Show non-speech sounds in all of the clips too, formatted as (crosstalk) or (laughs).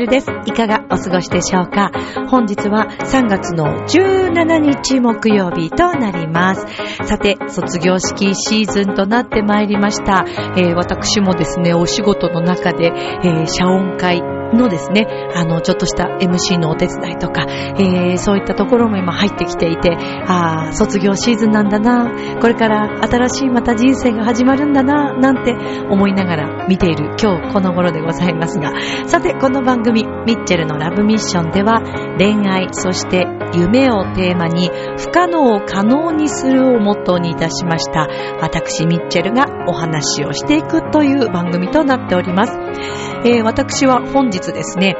ミッチェルです。いかがお過ごしでしょうか？本日は3月の17日木曜日となります。さて、卒業式シーズンとなってまいりました。えー私もですね、お仕事の中で、えー謝恩会のですね、あの、ちょっとした MC のお手伝いとか、えーそういったところも今入ってきていて、ああ、卒業シーズンなんだな、これから新しいまた人生が始まるんだな、なんて思いながら見ている今日この頃でございますが、さて、この番組、ミッチェルのラブミッションでは、恋愛、そして夢をテーマに、不可能を可能にするをモットーにいたしました、私、ミッチェルがお話をしていくという番組となっております。えー私は本日ですね、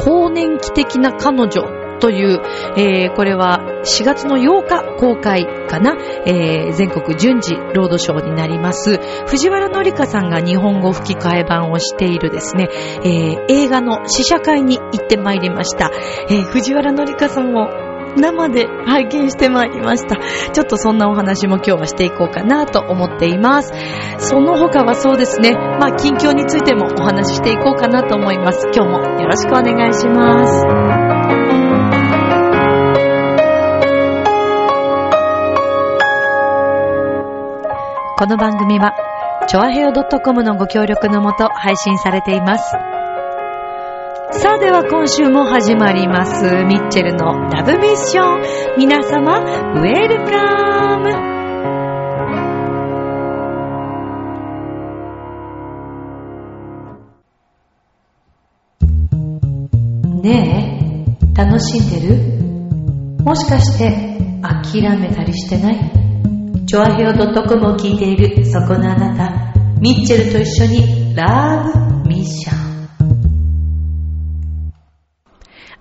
更年期的な彼女という、えーこれは4月の8日公開かな、えー全国順次ロードショーになります、藤原紀香さんが日本語吹き替え版をしているですね、えー映画の試写会に行ってまいりました。えー藤原紀香さんも生で拝見してまいりました。ちょっとそんなお話も今日はしていこうかなと思っています。その他はそうですね、まあ近況についてもお話ししていこうかなと思います。今日もよろしくお願いします。この番組は、ちょあへよ .com のご協力のもと配信されています。さあでは今週も始まります。ミッチェルのラブミッション。皆様、ウェルカム。ねえ、楽しんでる？もしかして諦めたりしてない？チョアヘオ .com を聞いているそこのあなた、ミッチェルと一緒にラブミッション。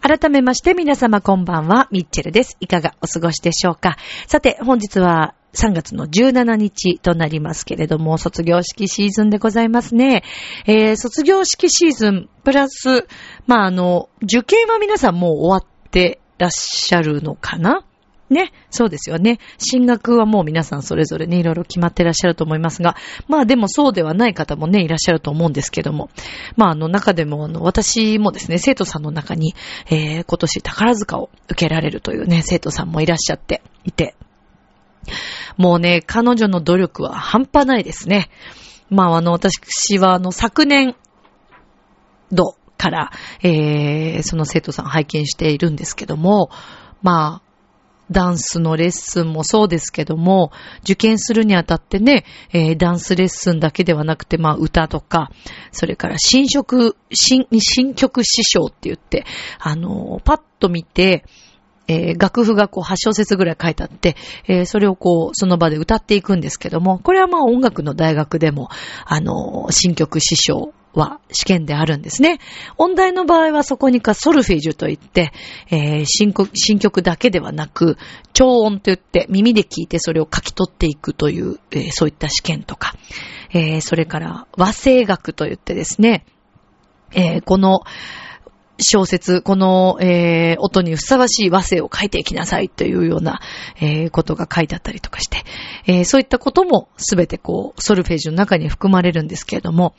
改めまして皆様こんばんは、ミッチェルです。いかがお過ごしでしょうかさて、本日は3月の17日となりますけれども、卒業式シーズンでございますね。えー、卒業式シーズン、プラス、まあ、あの、受験は皆さんもう終わってらっしゃるのかな？ね。そうですよね。進学はもう皆さんそれぞれね、いろいろ決まってらっしゃると思いますが、まあでもそうではない方もね、いらっしゃると思うんですけども、まああの中でもあの、私もですね、生徒さんの中に、えー、今年宝塚を受けられるというね、生徒さんもいらっしゃっていて、もうね、彼女の努力は半端ないですね。まああの、私はあの、昨年度から、えー、その生徒さん拝見しているんですけども、まあ、ダンスのレッスンもそうですけども、受験するにあたってね、えーダンスレッスンだけではなくて、まあ歌とか、それから新曲、新、新曲師匠って言って、あのーパッと見て、えー楽譜がこう8小節ぐらい書いてあって、えーそれをこう、その場で歌っていくんですけども、これはまあ音楽の大学でも、あのー新曲師匠は試験であるんですね。音大の場合はそこにかソルフェージュといって、えー新曲、新曲だけではなく、超音といって耳で聞いてそれを書き取っていくという、えーそういった試験とか、えーそれから和声楽といってですね、えーこの小説、この、えー音にふさわしい和声を書いていきなさいというような、えーことが書いてあったりとかして、えーそういったこともすべてこう、ソルフェージュの中に含まれるんですけれども、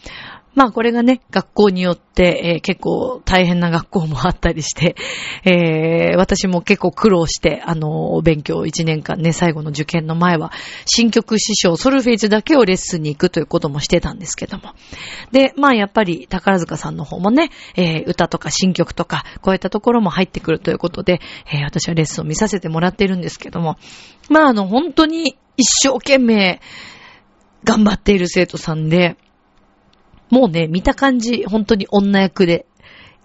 まあこれがね、学校によって、えー結構大変な学校もあったりして、えー私も結構苦労して、あの、勉強1年間ね、最後の受験の前は、新曲師匠、ソルフェージュだけをレッスンに行くということもしてたんですけども。で、まあやっぱり宝塚さんの方もね、えー歌とか新曲とか、こういったところも入ってくるということで、えー私はレッスンを見させてもらっているんですけども、まああの、本当に一生懸命頑張っている生徒さんで、もうね、見た感じ、本当に女役で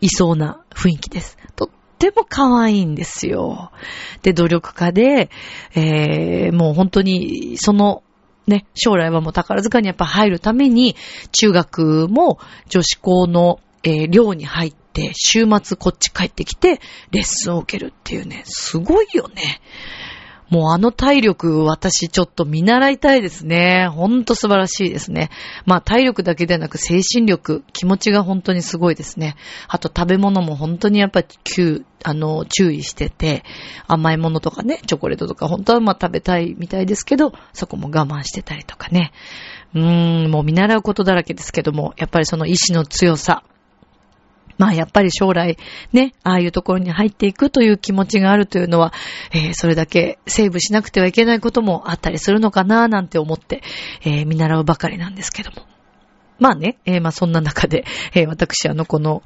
いそうな雰囲気です。とっても可愛いんですよ。で、努力家で、えー、もう本当に、その、ね、将来はもう宝塚にやっぱ入るために、中学も女子校の、えー寮に入って、週末こっち帰ってきて、レッスンを受けるっていうね、すごいよね。もうあの体力、私ちょっと見習いたいですね。ほんと素晴らしいですね。まあ体力だけでなく精神力、気持ちが本当にすごいですね。あと食べ物も本当にやっぱり注あの、注意してて、甘いものとかね、チョコレートとか本当はまあ食べたいみたいですけど、そこも我慢してたりとかね。うーん、もう見習うことだらけですけども、やっぱりその意志の強さ、まあやっぱり将来ね、ああいうところに入っていくという気持ちがあるというのは、えー、それだけセーブしなくてはいけないこともあったりするのかななんて思って、えー、見習うばかりなんですけども。まあね、えー、まあそんな中で、えー、私あのこの、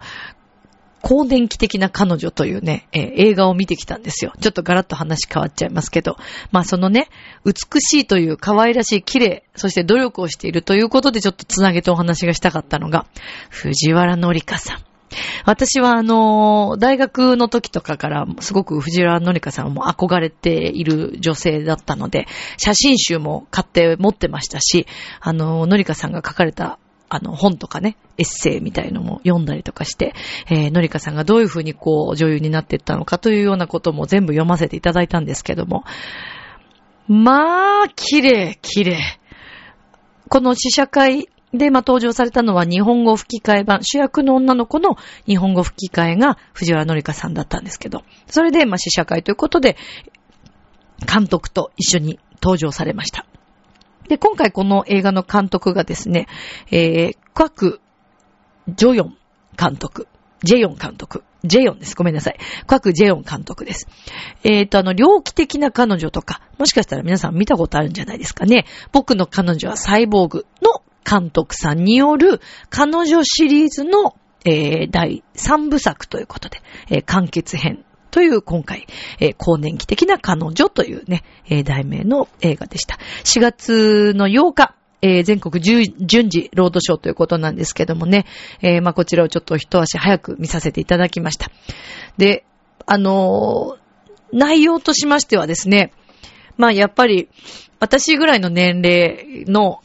高電気的な彼女というね、えー、映画を見てきたんですよ。ちょっとガラッと話変わっちゃいますけど。まあそのね、美しいという可愛らしい綺麗、そして努力をしているということでちょっとつなげてお話がしたかったのが、藤原紀香さん。私はあの、大学の時とかからすごく藤原紀香さんも憧れている女性だったので、写真集も買って持ってましたし、あの、紀香さんが書かれたあの、本とかね、エッセイみたいのも読んだりとかして、えー、のりかさんがどういうふうにこう、女優になっていったのかというようなことも全部読ませていただいたんですけども、まあ、綺麗、綺麗。この試写会で、まあ、登場されたのは日本語吹き替え版、主役の女の子の日本語吹き替えが藤原紀香さんだったんですけど、それで、まあ、試写会ということで、監督と一緒に登場されました。で、今回この映画の監督がですね、えー、クジョヨン監督、ジェヨン監督、ジェヨンです。ごめんなさい。クジェヨン監督です。えっ、ー、と、あの、猟奇的な彼女とか、もしかしたら皆さん見たことあるんじゃないですかね。僕の彼女はサイボーグの監督さんによる彼女シリーズの、えー、第3部作ということで、えー、完結編という今回、えー、更年期的な彼女というね、えー、題名の映画でした。4月の8日、えー、全国順次ロードショーということなんですけどもね、えー、まあ、こちらをちょっと一足早く見させていただきました。で、あのー、内容としましてはですね、まあ、やっぱり、私ぐらいの年齢の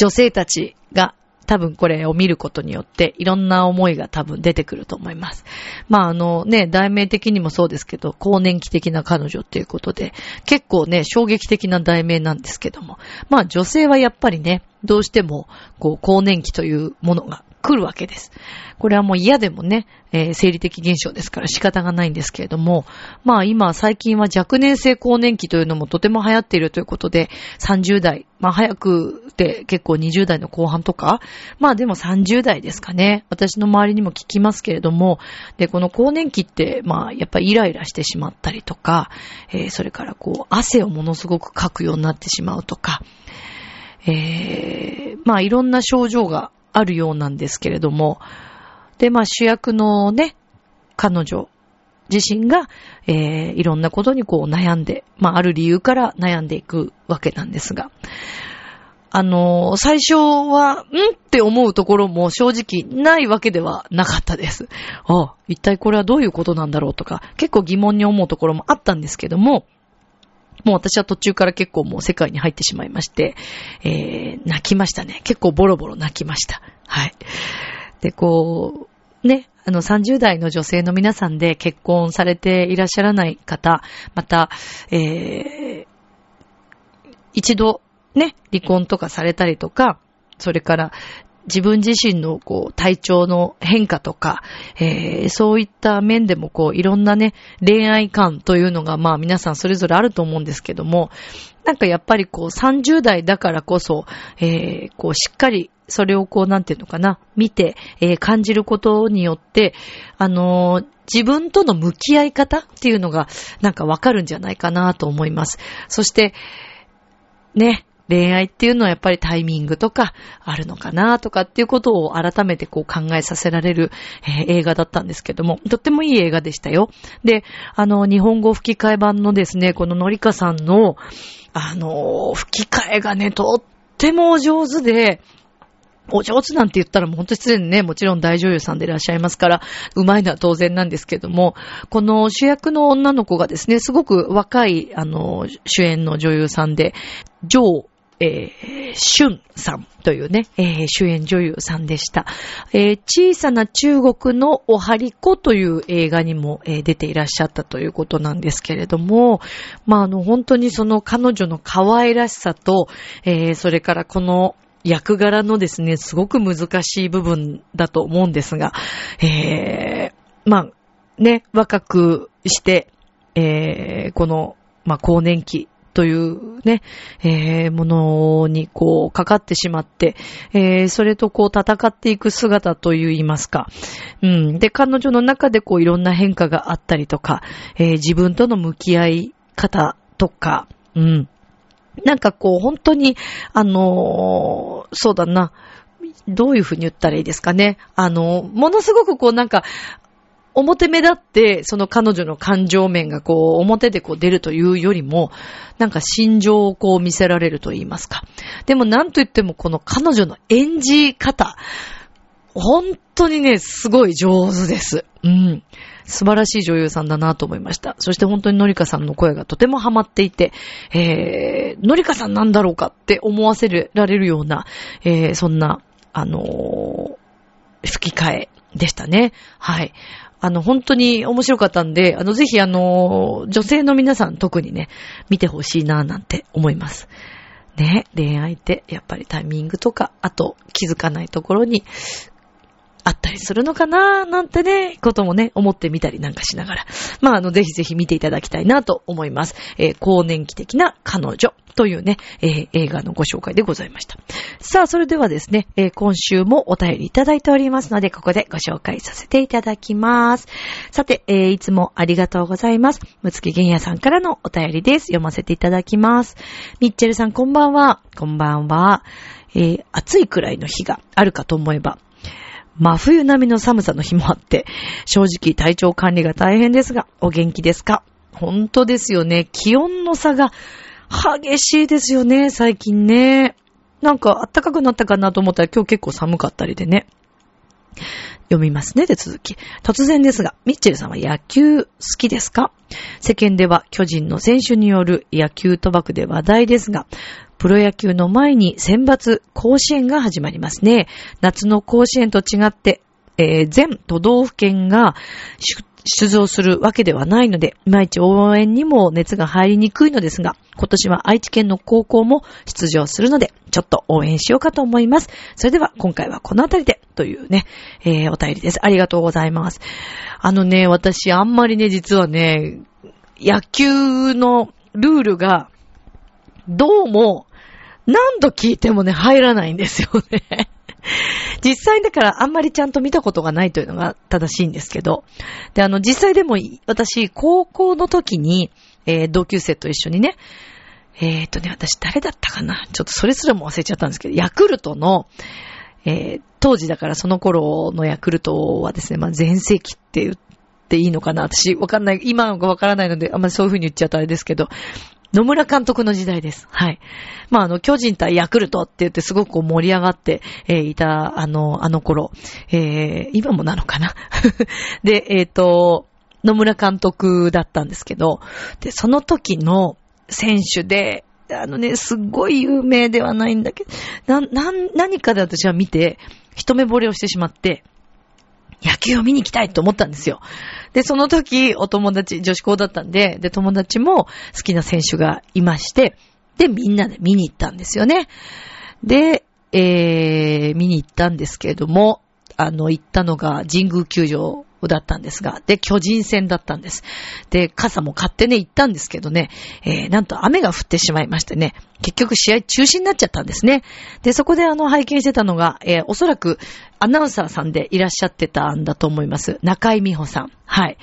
女性たちが多分これを見ることによっていろんな思いが多分出てくると思います。まああのね、題名的にもそうですけど、更年期的な彼女っていうことで、結構ね、衝撃的な題名なんですけども、まあ女性はやっぱりね、どうしても、こう、更年期というものが来るわけです。これはもう嫌でもね、えー、生理的現象ですから仕方がないんですけれども、まあ今最近は若年性更年期というのもとても流行っているということで、30代、まあ早くて結構20代の後半とか、まあでも30代ですかね。私の周りにも聞きますけれども、で、この更年期って、まあやっぱりイライラしてしまったりとか、えー、それからこう汗をものすごくかくようになってしまうとか、えー、まあいろんな症状があるようなんですけれども、で、まあ主役のね、彼女自身が、えー、いろんなことにこう悩んで、まあある理由から悩んでいくわけなんですが、あのー、最初は、んって思うところも正直ないわけではなかったです。あ一体これはどういうことなんだろうとか、結構疑問に思うところもあったんですけども、もう私は途中から結構もう世界に入ってしまいまして、えー、泣きましたね。結構ボロボロ泣きました。はい。で、こう、ね、あの30代の女性の皆さんで結婚されていらっしゃらない方、また、えー、一度ね、離婚とかされたりとか、それから自分自身のこう体調の変化とか、えー、そういった面でもこういろんなね、恋愛感というのがまあ皆さんそれぞれあると思うんですけども、なんかやっぱりこう30代だからこそ、えー、こうしっかりそれをこうなんていうのかな、見て、えー、感じることによって、あのー、自分との向き合い方っていうのがなんかわかるんじゃないかなと思います。そして、ね、恋愛っていうのはやっぱりタイミングとかあるのかなとかっていうことを改めてこう考えさせられる、えー、映画だったんですけども、とってもいい映画でしたよ。で、あの、日本語吹き替え版のですね、こののりかさんの、あの、吹き替えがね、とってもお上手で、お上手なんて言ったらもう本当に失礼にね、もちろん大女優さんでいらっしゃいますから、うまいのは当然なんですけども、この主役の女の子がですね、すごく若い、あの、主演の女優さんで、ジョーえー、シュンさんというね、えー、主演女優さんでした。えー、小さな中国のおはりこという映画にも、えー、出ていらっしゃったということなんですけれども、まあ、あの、本当にその彼女の可愛らしさと、えー、それからこの役柄のですね、すごく難しい部分だと思うんですが、えー、まあ、ね、若くして、えー、この、まあ、更年期というね、えー、ものにこう、かかってしまって、えー、それとこう、戦っていく姿と言いますか。うん。で、彼女の中でこう、いろんな変化があったりとか、えー、自分との向き合い方とか、うん。なんかこう、本当に、あの、そうだな、どういうふうに言ったらいいですかね。あの、ものすごくこうなんか、表目立って、その彼女の感情面がこう、表でこう出るというよりも、なんか心情をこう見せられると言いますか。でもなんと言ってもこの彼女の演じ方、本当にね、すごい上手です。うん。素晴らしい女優さんだなと思いました。そして本当にのりかさんの声がとてもハマっていて、えー、のりかさんなんだろうかって思わせられるような、えー、そんな、あのー、吹き替えでしたね。はい。あの、本当に面白かったんで、あの、ぜひあの、女性の皆さん特にね、見てほしいななんて思います。ね、恋愛って、やっぱりタイミングとか、あと気づかないところに、あったりするのかななんてね、こともね、思ってみたりなんかしながら。まあ、あの、ぜひぜひ見ていただきたいなと思います。えー、更年期的な彼女というね、えー、映画のご紹介でございました。さあ、それではですね、えー、今週もお便りいただいておりますので、ここでご紹介させていただきます。さて、えー、いつもありがとうございます。むつきげんやさんからのお便りです。読ませていただきます。ミッチェルさん、こんばんは。こんばんは。えー、暑いくらいの日があるかと思えば、真冬並みの寒さの日もあって、正直体調管理が大変ですが、お元気ですか？本当ですよね。気温の差が激しいですよね、最近ね。なんか暖かくなったかなと思ったら今日結構寒かったりでね。読みますね。で続き。突然ですが、ミッチェルさんは野球好きですか？世間では巨人の選手による野球賭博で話題ですが、プロ野球の前に選抜甲子園が始まりますね。夏の甲子園と違って、えー、全都道府県が出場するわけではないので、いまいち応援にも熱が入りにくいのですが、今年は愛知県の高校も出場するので、ちょっと応援しようかと思います。それでは今回はこの辺りでというね、えー、お便りです。ありがとうございます。あのね、私あんまりね、実はね、野球のルールが、どうも、何度聞いてもね、入らないんですよね。(laughs) 実際だからあんまりちゃんと見たことがないというのが正しいんですけど。で、あの、実際でも私、高校の時に、えー、同級生と一緒にね、えー、っとね、私誰だったかな？ちょっとそれすらも忘れちゃったんですけど、ヤクルトの、えー、当時だからその頃のヤクルトはですね、まあ、前世紀って言っていいのかな？私、わかんない、今がわからないので、あんまりそういう風に言っちゃうとあれですけど、野村監督の時代です。はい。まあ、あの、巨人対ヤクルトって言ってすごく盛り上がって、えー、いた、あの、あの頃、えー、今もなのかな？(laughs) で、えっ、ー、と、野村監督だったんですけど、で、その時の選手で、あのね、すっごい有名ではないんだけど、な、な、何かで私は見て、一目惚れをしてしまって、野球を見に行きたいと思ったんですよ。で、その時、お友達、女子校だったんで、で、友達も好きな選手がいまして、で、みんなで見に行ったんですよね。で、えー、見に行ったんですけれども、あの、行ったのが神宮球場だったんですが、で、巨人戦だったんです。で、傘も買ってね、行ったんですけどね、えー、なんと雨が降ってしまいましてね、結局試合中止になっちゃったんですね。で、そこであの、拝見してたのが、えー、おそらくアナウンサーさんでいらっしゃってたんだと思います。中井美穂さん。はい。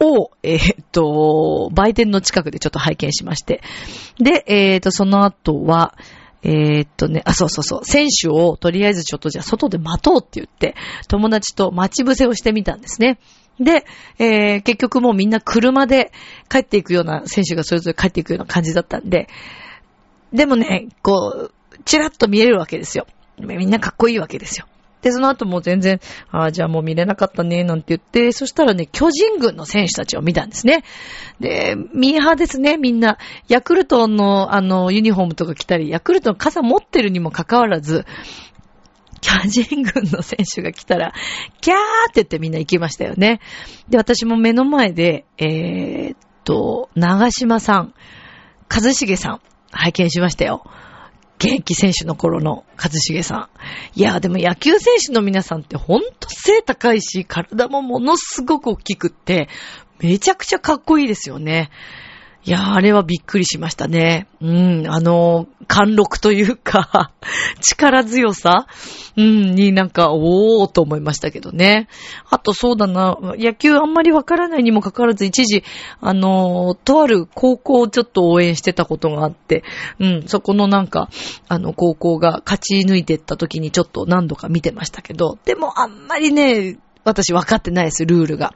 を、えー、っと、売店の近くでちょっと拝見しまして。で、えー、っと、その後は、えー、っとね、あ、そうそうそう、選手をとりあえずちょっとじゃあ外で待とうって言って、友達と待ち伏せをしてみたんですね。で、えー、結局もうみんな車で帰っていくような、選手がそれぞれ帰っていくような感じだったんで、でもね、こう、チラッと見えるわけですよ。みんなかっこいいわけですよ。で、その後も全然、ああ、じゃあもう見れなかったね、なんて言って、そしたらね、巨人軍の選手たちを見たんですね。で、ミーハーですね、みんな。ヤクルトの、あの、ユニフォームとか着たり、ヤクルトの傘持ってるにもかかわらず、巨人軍の選手が来たら、キャーって言ってみんな行きましたよね。で、私も目の前で、えー、っと、長島さん、一茂さん、拝見しましたよ。現役選手の頃の一茂さん。いや、でも野球選手の皆さんってほんと背高いし、体もものすごく大きくって、めちゃくちゃかっこいいですよね。いやー、あれはびっくりしましたね。うん、あの、貫禄というか (laughs) 力強さ、うん、になんか、おーと思いましたけどね。あとそうだな、野球あんまりわからないにもかかわらず、一時、あの、とある高校をちょっと応援してたことがあって、うん、そこのなんか、あの、高校が勝ち抜いてった時にちょっと何度か見てましたけど、でもあんまりね、私分かってないです、ルールが。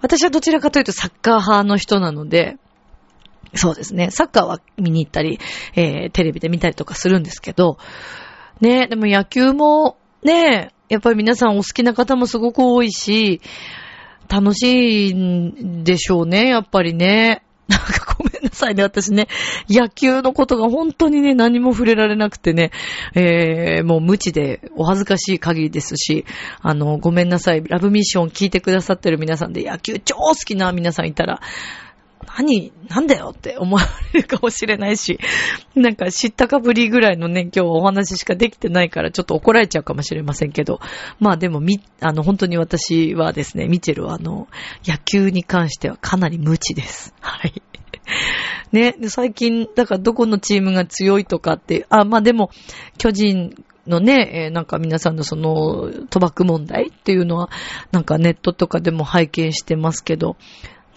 私はどちらかというとサッカー派の人なので、そうですね。サッカーは見に行ったり、えー、テレビで見たりとかするんですけど、ね、でも野球も、ね、やっぱり皆さんお好きな方もすごく多いし、楽しいんでしょうね、やっぱりね。(laughs) なんかごめんなさいね、私ね。野球のことが本当にね、何も触れられなくてね、えー、もう無知でお恥ずかしい限りですし、あの、ごめんなさい。ラブミッション聞いてくださってる皆さんで野球超好きな皆さんいたら、何、なんだよって思われるかもしれないし、なんか知ったかぶりぐらいのね、今日お話しかできてないからちょっと怒られちゃうかもしれませんけど、まあでもみ、あの、本当に私はですね、ミチェルはあの、野球に関してはかなり無知です。はい。ね、最近、だからどこのチームが強いとかって、あ、まあでも、巨人のね、え、なんか皆さんのその賭博問題っていうのは、なんかネットとかでも拝見してますけど、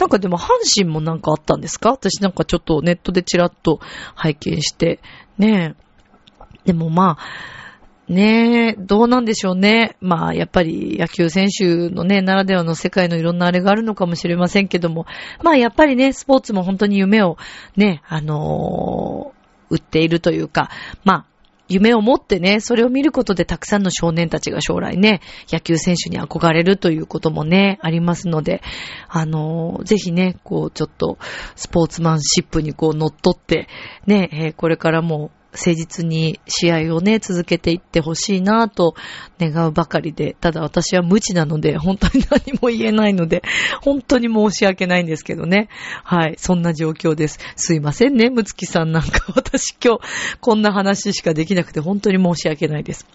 なんかでも阪神もなんかあったんですか？私なんかちょっとネットでチラッと拝見して、ねえ。でもまあ、ねえ、どうなんでしょうね。まあ、やっぱり野球選手のね、ならではの世界のいろんなあれがあるのかもしれませんけども、まあ、やっぱりね、スポーツも本当に夢をね、あのー、売っているというか、まあ、夢を持ってね、それを見ることでたくさんの少年たちが将来ね、野球選手に憧れるということもね、ありますので、あのぜひね、こう、ちょっと、スポーツマンシップにこう乗っ取って、ね、えー、これからも誠実に試合をね、続けていってほしいなと願うばかりで、ただ私は無知なので、本当に何も言えないので、本当に申し訳ないんですけどね。はい、そんな状況です。すいませんね、むつきさんなんか私今日こんな話しかできなくて本当に申し訳ないです。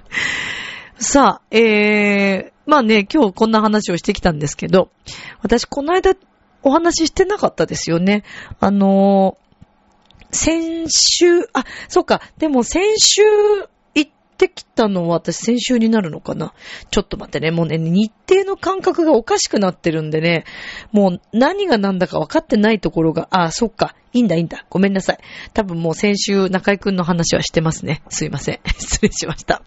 (laughs) さあ、えー、まあね、今日こんな話をしてきたんですけど、私この間お話ししてなかったですよね。あのー先週、あ、そうか。でも先週行ってきたのは私先週になるのかな。ちょっと待ってね。もうね、日程の感覚がおかしくなってるんでね。もう何が何だか分かってないところが、あ、そっか。いいんだいいんだ。ごめんなさい。多分もう先週中井くんの話はしてますね。すいません。(laughs) 失礼しました。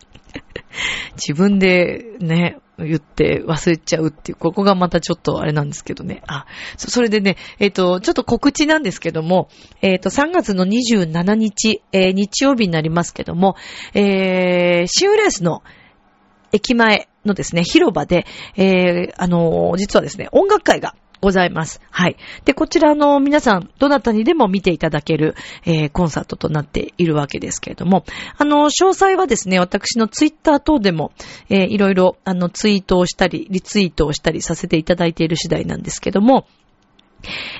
自分でね、言って忘れちゃうっていう、ここがまたちょっとあれなんですけどね。あ、そそれでね、えっ、ー、と、ちょっと告知なんですけども、えっ、ー、と、3月の27日、えー、日曜日になりますけども、えー、シウレースの駅前のですね、広場で、えー、あの実はですね、音楽会がございます。はい。で、こちらの皆さん、どなたにでも見ていただける、えー、コンサートとなっているわけですけれども、あの、詳細はですね、私のツイッター等でも、えー、いろいろ、あの、ツイートをしたり、リツイートをしたりさせていただいている次第なんですけども、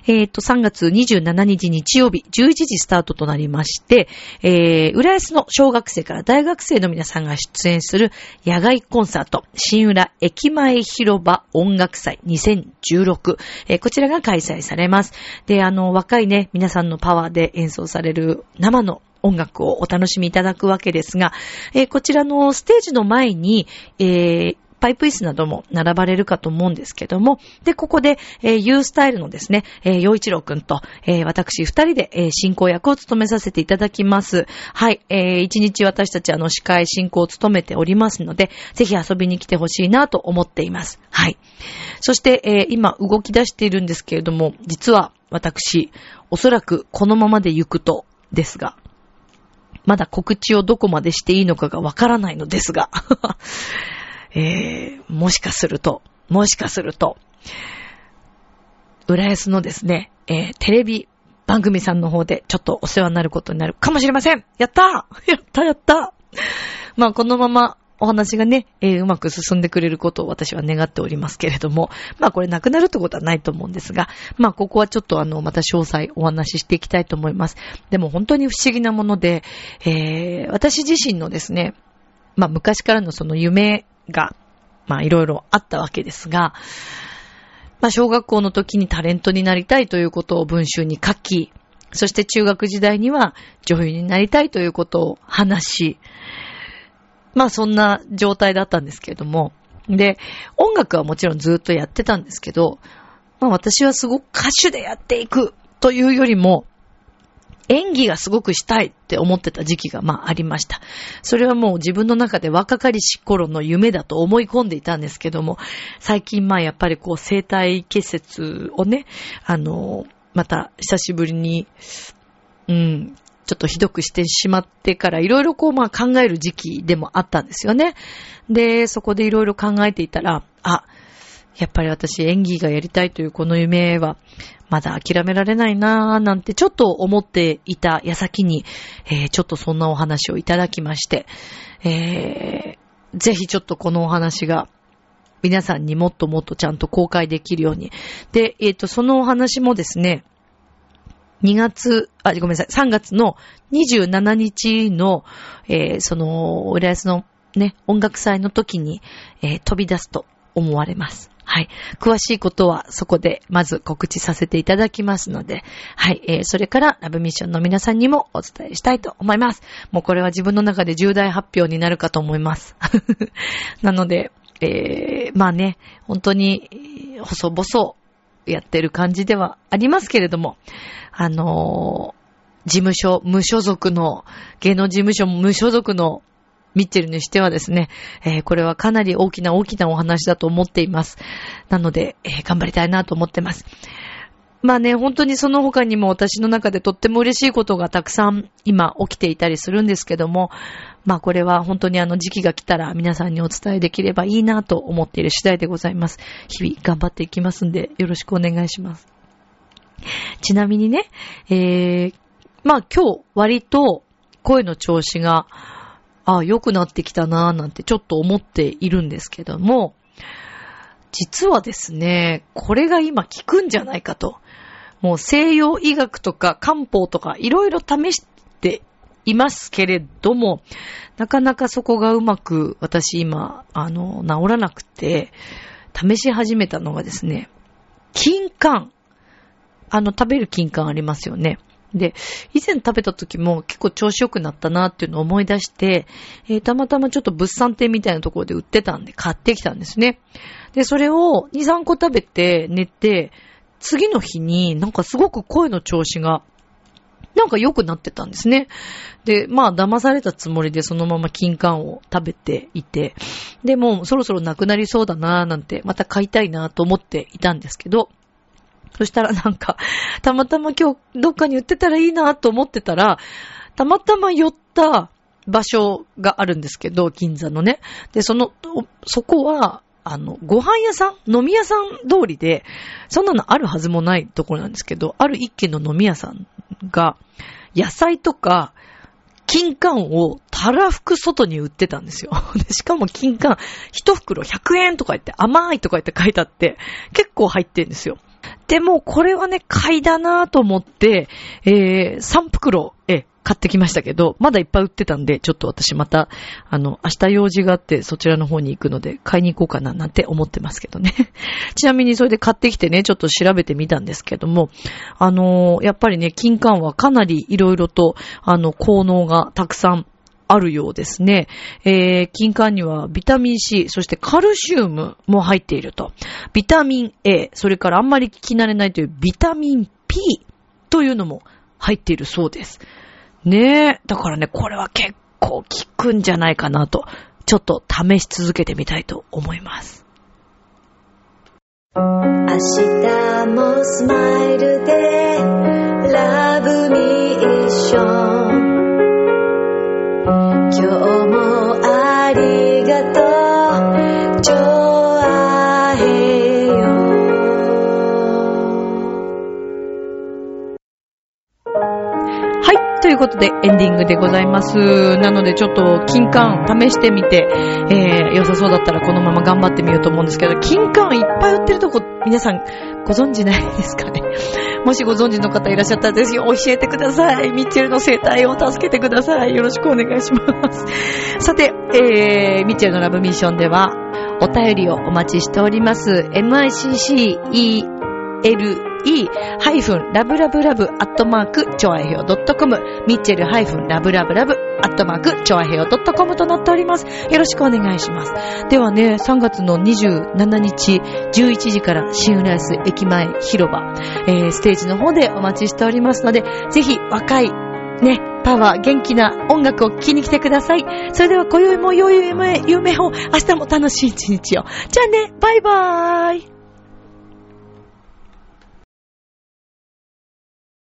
えっ、ー、と、3月27日日曜日、11時スタートとなりまして、えー、浦安の小学生から大学生の皆さんが出演する野外コンサート、新浦駅前広場音楽祭2016、えー、こちらが開催されます。で、あの、若いね、皆さんのパワーで演奏される生の音楽をお楽しみいただくわけですが、えー、こちらのステージの前に、えー、パイプ椅子なども並ばれるかと思うんですけども、で、ここで、えー、U スタイルのですね、えー、洋一郎くんと、えー、私二人で、えー、進行役を務めさせていただきます。はい、えー、一日私たちあの司会進行を務めておりますので、ぜひ遊びに来てほしいなと思っています。はい。そして、えー、今動き出しているんですけれども、実は私、おそらくこのままで行くと、ですが、まだ告知をどこまでしていいのかがわからないのですがえー、もしかすると、もしかすると、浦安のですね、えー、テレビ番組さんの方でちょっとお世話になることになるかもしれません。やったー！(laughs) やったやったまあこのままお話がね、えー、うまく進んでくれることを私は願っておりますけれども、まあこれなくなるってことはないと思うんですが、まあここはちょっとあの、また詳細お話ししていきたいと思います。でも本当に不思議なもので、えー、私自身のですね、まあ昔からのその夢が、まあいろいろあったわけですが、まあ、小学校の時にタレントになりたいということを文集に書き、そして中学時代には女優になりたいということを話し、まあそんな状態だったんですけれども、で、音楽はもちろんずっとやってたんですけど、まあ私はすごく歌手でやっていくというよりも、演技がすごくしたいって思ってた時期がまあありました。それはもう自分の中で若かりし頃の夢だと思い込んでいたんですけども、最近まあやっぱりこう生体結節をね、あの、また久しぶりに、うん、ちょっとひどくしてしまってからいろいろこうまあ考える時期でもあったんですよね。で、そこでいろいろ考えていたら、あ、やっぱり私演技がやりたいというこの夢はまだ諦められないなぁなんてちょっと思っていた矢先に、えー、ちょっとそんなお話をいただきまして、えー、ぜひちょっとこのお話が皆さんにもっともっとちゃんと公開できるように。で、えっ、ー、と、そのお話もですね、2月、あ、ごめんなさい、3月の27日の、えー、その、浦安のね、音楽祭の時に、えー、飛び出すと思われます。はい。詳しいことはそこでまず告知させていただきますので、はい。えー、それからラブミッションの皆さんにもお伝えしたいと思います。もうこれは自分の中で重大発表になるかと思います。(laughs) なので、えー、まあね、本当に、細々やってる感じではありますけれども、あのー、事務所、無所属の、芸能事務所無所属のミッチェルにしてはですね、えー、これはかなり大きな大きなお話だと思っています。なので、えー、頑張りたいなと思ってます。まあね、本当にその他にも私の中でとっても嬉しいことがたくさん今起きていたりするんですけども、まあこれは本当にあの時期が来たら皆さんにお伝えできればいいなと思っている次第でございます。日々頑張っていきますんでよろしくお願いします。ちなみにね、えー、まあ今日割と声の調子が、ああ、良くなってきたなぁなんてちょっと思っているんですけども、実はですね、これが今効くんじゃないかと。もう西洋医学とか漢方とかいろいろ試していますけれども、なかなかそこがうまく私今、あの、治らなくて、試し始めたのがですね、金柑。あの、食べる金柑ありますよね。で、以前食べた時も結構調子良くなったなっていうのを思い出して、えー、たまたまちょっと物産展みたいなところで売ってたんで買ってきたんですね。で、それを2、3個食べて寝て、次の日になんかすごく声の調子がなんか良くなってたんですね。で、まあ騙されたつもりでそのまま金柑を食べていて、で、もそろそろなくなりそうだなーなんて、また買いたいなーと思っていたんですけど、そしたらなんか、たまたま今日どっかに売ってたらいいなと思ってたら、たまたま寄った場所があるんですけど、銀座のね。で、その、そこは、あの、ご飯屋さん飲み屋さん通りで、そんなのあるはずもないところなんですけど、ある一軒の飲み屋さんが、野菜とか、金柑をたらふく外に売ってたんですよ。(laughs) でしかも金柑、一袋100円とか言って甘いとか言って書いてあって、結構入ってんですよ。でも、これはね、買いだなと思って、えー、3袋、え、買ってきましたけど、まだいっぱい売ってたんで、ちょっと私また、あの、明日用事があってそちらの方に行くので、買いに行こうかななんて思ってますけどね。(laughs) ちなみにそれで買ってきてね、ちょっと調べてみたんですけども、あのー、やっぱりね、金柑はかなり色々と、あの、効能がたくさんあるようですね。えー、金柑にはビタミン C、そしてカルシウムも入っていると。ビタミン A、それからあんまり聞き慣れないというビタミン P というのも入っているそうです。ねえ。だからね、これは結構効くんじゃないかなと、ちょっと試し続けてみたいと思います。明日もスマイルでラブミッションとう。ちょあへよはいということでエンディングでございます。なのでちょっと金柑試してみて、えー、良さそうだったらこのまま頑張ってみようと思うんですけど金柑いっぱい売ってるとこ皆さんご存知ないですかね？もしご存知の方いらっしゃったらぜひ教えてください。ミッチェルの生態を助けてください。よろしくお願いします。(laughs) さて、えー、ミッチェルのラブミッションでは、お便りをお待ちしております。micce le-love-love チョアヘオ .com ミッチェル -love-love アットマーク、チョアヘオ .com となっております。よろしくお願いします。ではね、3月の27日、11時から新浦安駅前広場、えー、ステージの方でお待ちしておりますので、ぜひ若い、ね、パワー、元気な音楽を聴きに来てください。それでは今宵も良い夢夢を、明日も楽しい一日を。じゃあね、バイバーイ